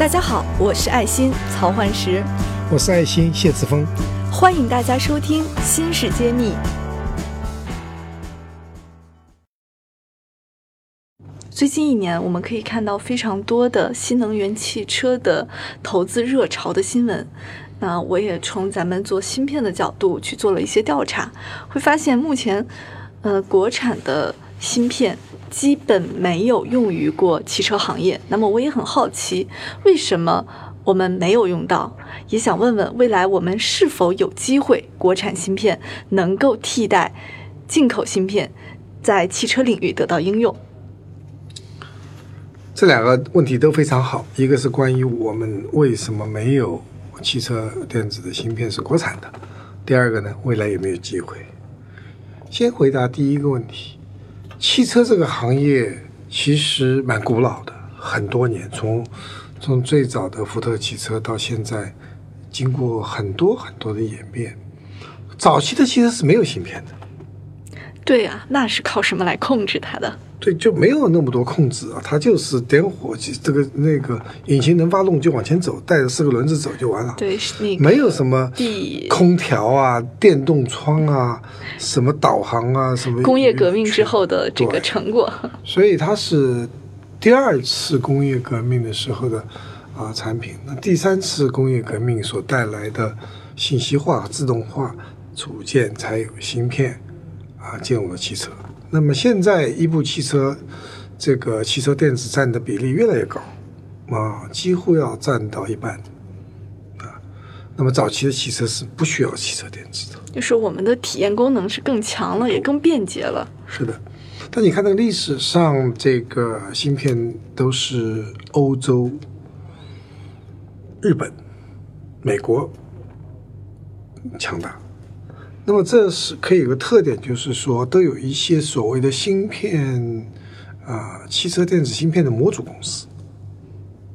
大家好，我是爱心曹焕石，我是爱心谢志峰，欢迎大家收听《新事揭秘》。最近一年，我们可以看到非常多的新能源汽车的投资热潮的新闻。那我也从咱们做芯片的角度去做了一些调查，会发现目前，呃，国产的芯片基本没有用于过汽车行业。那么我也很好奇，为什么我们没有用到？也想问问，未来我们是否有机会国产芯片能够替代进口芯片，在汽车领域得到应用？这两个问题都非常好，一个是关于我们为什么没有汽车电子的芯片是国产的，第二个呢，未来有没有机会？先回答第一个问题，汽车这个行业其实蛮古老的，很多年，从从最早的福特汽车到现在，经过很多很多的演变，早期的汽车是没有芯片的。对啊，那是靠什么来控制它的？对，就没有那么多控制啊，它就是点火机，这个那个引擎能发动就往前走，带着四个轮子走就完了。对，是那个没有什么空调啊、电动窗啊、什么导航啊、什么。工业革命之后的这个成果。所以它是第二次工业革命的时候的啊产品。那第三次工业革命所带来的信息化、自动化组件才有芯片啊进入了汽车。那么现在，一部汽车这个汽车电子占的比例越来越高，啊，几乎要占到一半，啊。那么早期的汽车是不需要汽车电子的，就是我们的体验功能是更强了，也更便捷了。是的，但你看那个历史上，这个芯片都是欧洲、日本、美国强大。那么这是可以有个特点，就是说都有一些所谓的芯片啊，汽车电子芯片的模组公司。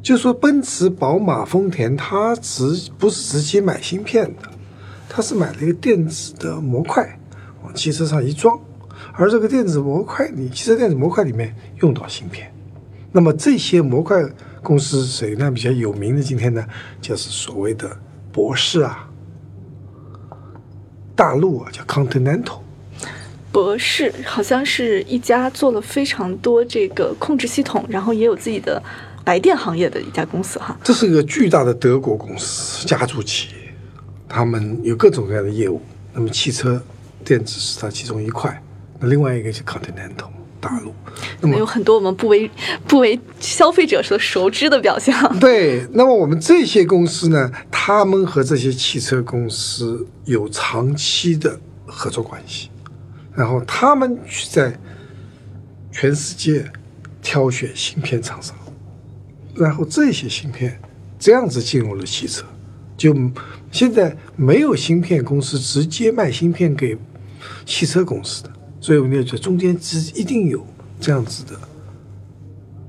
就说奔驰、宝马、丰田，它直不是直接买芯片的，它是买了一个电子的模块往汽车上一装，而这个电子模块，你汽车电子模块里面用到芯片。那么这些模块公司谁呢？比较有名的今天呢，就是所谓的博士啊。大陆啊，叫 Continental，博士好像是一家做了非常多这个控制系统，然后也有自己的白电行业的一家公司哈。这是一个巨大的德国公司家族企业，他们有各种各样的业务。那么汽车电子是它其中一块，那另外一个是 Continental。大陆，那么有很多我们不为 不为消费者所熟知的表象。对，那么我们这些公司呢，他们和这些汽车公司有长期的合作关系，然后他们去在全世界挑选芯片厂商，然后这些芯片这样子进入了汽车，就现在没有芯片公司直接卖芯片给汽车公司的。所以我们要觉得中间其实一定有这样子的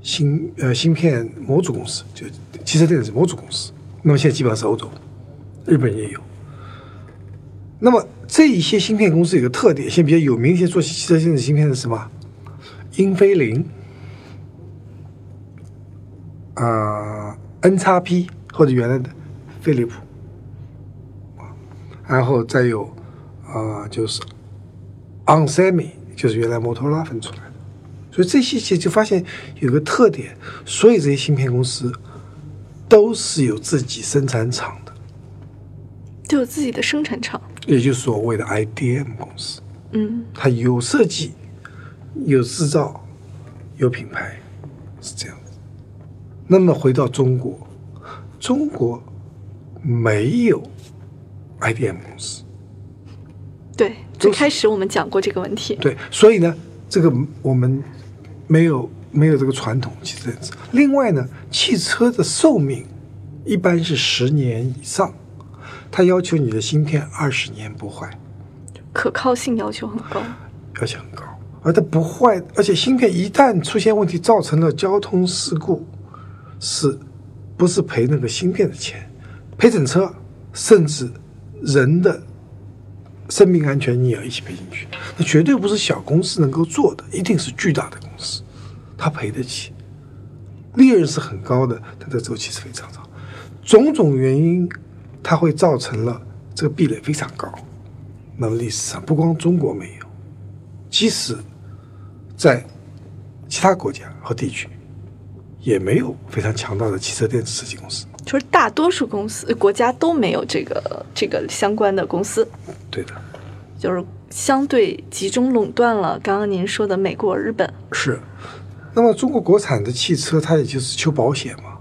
芯呃芯片模组公司，就汽车电子模组公司。那么现在基本上是欧洲、日本也有。那么这一些芯片公司有个特点，现在比较有名一些做汽车电子芯片的是什么？英飞凌啊，N 叉 P 或者原来的飞利浦然后再有啊就是。Onsemi 就是原来摩托罗拉分出来的，所以这些就就发现有个特点，所有这些芯片公司都是有自己生产厂的，就有自己的生产厂，也就是所谓的 IDM 公司。嗯，它有设计、有制造、有品牌，是这样子。那么回到中国，中国没有 IDM 公司。对，最开始我们讲过这个问题。对，所以呢，这个我们没有没有这个传统汽车。另外呢，汽车的寿命一般是十年以上，它要求你的芯片二十年不坏，可靠性要求很高，要求很高。而它不坏，而且芯片一旦出现问题，造成了交通事故，是不是赔那个芯片的钱？赔整车，甚至人的。生命安全你也要一起赔进去，那绝对不是小公司能够做的，一定是巨大的公司，他赔得起。利润是很高的，它的周期是非常长。种种原因，它会造成了这个壁垒非常高。那么历史上不光中国没有，即使在其他国家和地区，也没有非常强大的汽车电子设计公司。就是大多数公司国家都没有这个这个相关的公司，对的，就是相对集中垄断了。刚刚您说的美国、日本是。那么中国国产的汽车，它也就是求保险嘛。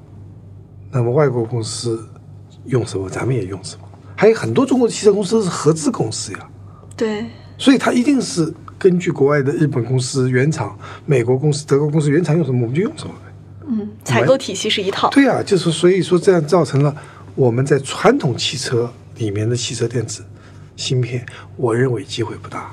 那么外国公司用什么，咱们也用什么。还有很多中国汽车公司是合资公司呀，对，所以它一定是根据国外的日本公司原厂、美国公司、德国公司原厂用什么，我们就用什么呗。嗯，采购体系是一套。对啊、就是所以说这样造成了我们在传统汽车里面的汽车电子芯片，我认为机会不大。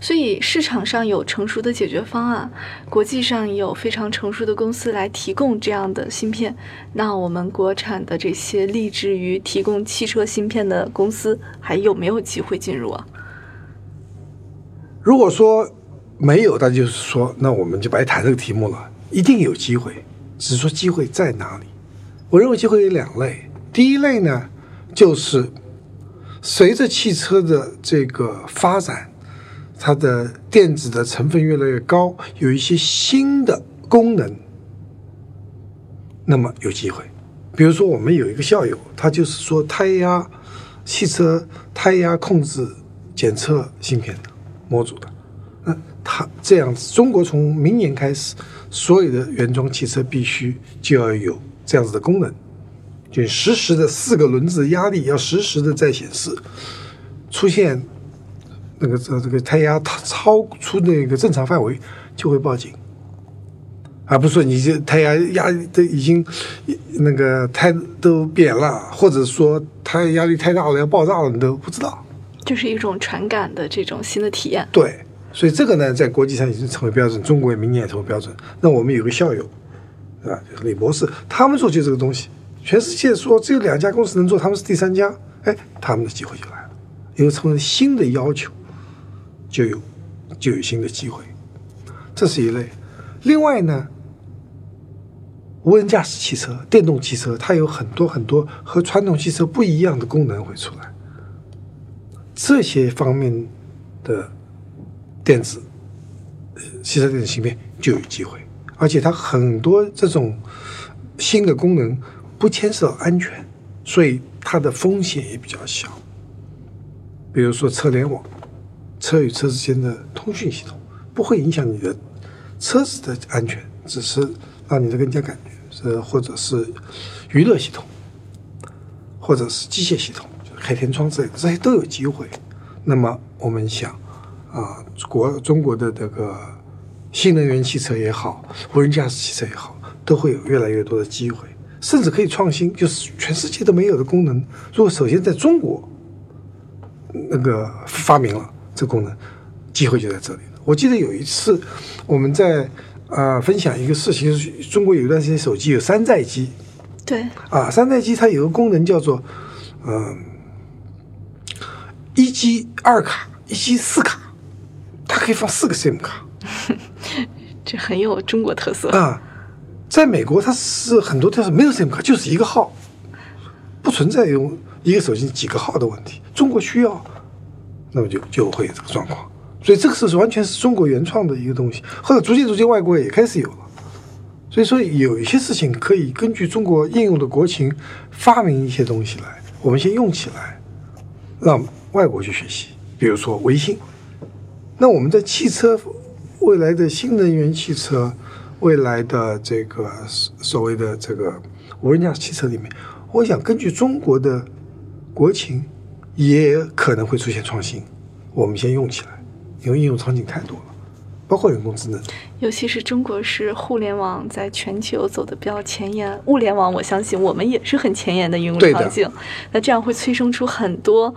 所以市场上有成熟的解决方案，国际上有非常成熟的公司来提供这样的芯片。那我们国产的这些立志于提供汽车芯片的公司，还有没有机会进入啊？如果说没有，那就是说，那我们就白谈这个题目了。一定有机会，只说机会在哪里。我认为机会有两类，第一类呢，就是随着汽车的这个发展，它的电子的成分越来越高，有一些新的功能，那么有机会。比如说，我们有一个校友，他就是说胎压汽车胎压控制检测芯片的模组的。那它这样子，中国从明年开始，所有的原装汽车必须就要有这样子的功能，就实时的四个轮子压力要实时的在显示，出现那个这这个胎压超超出那个正常范围就会报警，而不是说你这胎压压都已经那个胎都扁了，或者说胎压力太大了要爆炸了，你都不知道。就是一种传感的这种新的体验。对，所以这个呢，在国际上已经成为标准，中国也明年也成为标准。那我们有个校友，啊，就是李博士，他们做就这个东西，全世界说只有两家公司能做，他们是第三家，哎，他们的机会就来了，因为成为新的要求，就有就有新的机会，这是一类。另外呢，无人驾驶汽车、电动汽车，它有很多很多和传统汽车不一样的功能会出来，这些方面的电子汽车电子芯片就有机会，而且它很多这种新的功能不牵涉安全，所以它的风险也比较小。比如说车联网，车与车之间的通讯系统不会影响你的车子的安全，只是让你的更加感觉是或者是娱乐系统，或者是机械系统，就是开天窗之类的，这些都有机会。那么我们想啊，国中国的这个新能源汽车也好，无人驾驶汽车也好，都会有越来越多的机会，甚至可以创新，就是全世界都没有的功能。如果首先在中国那个发明了这功能，机会就在这里了。我记得有一次我们在呃分享一个事情，就是中国有一段时间手机有山寨机对，啊，山寨机它有个功能叫做嗯、一机二卡、一机四卡，它可以放四个 SIM 卡 这很有中国特色。啊。在美国，它是很多地方没有 SIM 卡，就是一个号，不存在用一个手机几个号的问题。中国需要，那么就就会有这个状况。所以这个是完全是中国原创的一个东西，或者逐渐逐渐外国也开始有了。所以说有一些事情可以根据中国应用的国情发明一些东西来，我们先用起来，让外国去学习。比如说微信，那我们在汽车未来的新能源汽车，未来的这个所所谓的这个无人驾驶汽车里面，我想根据中国的国情，也可能会出现创新。我们先用起来，因为应用场景太多了，包括人工智能。尤其是中国是互联网在全球走的比较前沿，物联网我相信我们也是很前沿的应用场景。那这样会催生出很多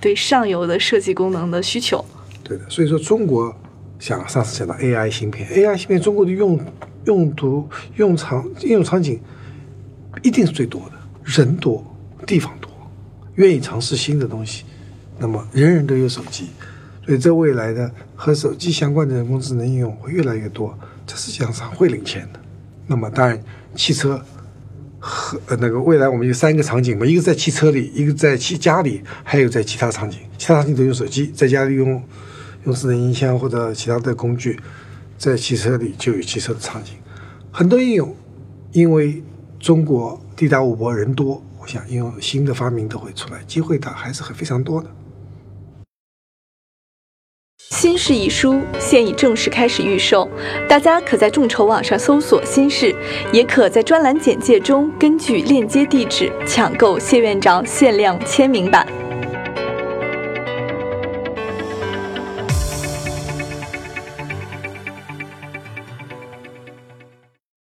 对上游的设计功能的需求。对的，所以说中国像上次讲到 AI 芯片，AI 芯片中国的用用途、用场应用场景一定是最多的，人多，地方多，愿意尝试新的东西，那么人人都有手机，所以在未来的和手机相关的人工智能应用会越来越多，这世界上会领先的。那么当然，汽车和呃那个未来我们有三个场景嘛，一个在汽车里，一个在其家里，还有在其他场景。其他场景都用手机，在家里用用智能音箱或者其他的工具，在汽车里就有汽车的场景。很多应用，因为中国地大物博人多，我想应用新的发明都会出来，机会它还是很非常多的。新式一书现已正式开始预售，大家可在众筹网上搜索“新式”，也可在专栏简介中根据链接地址抢购谢院长限量签名版。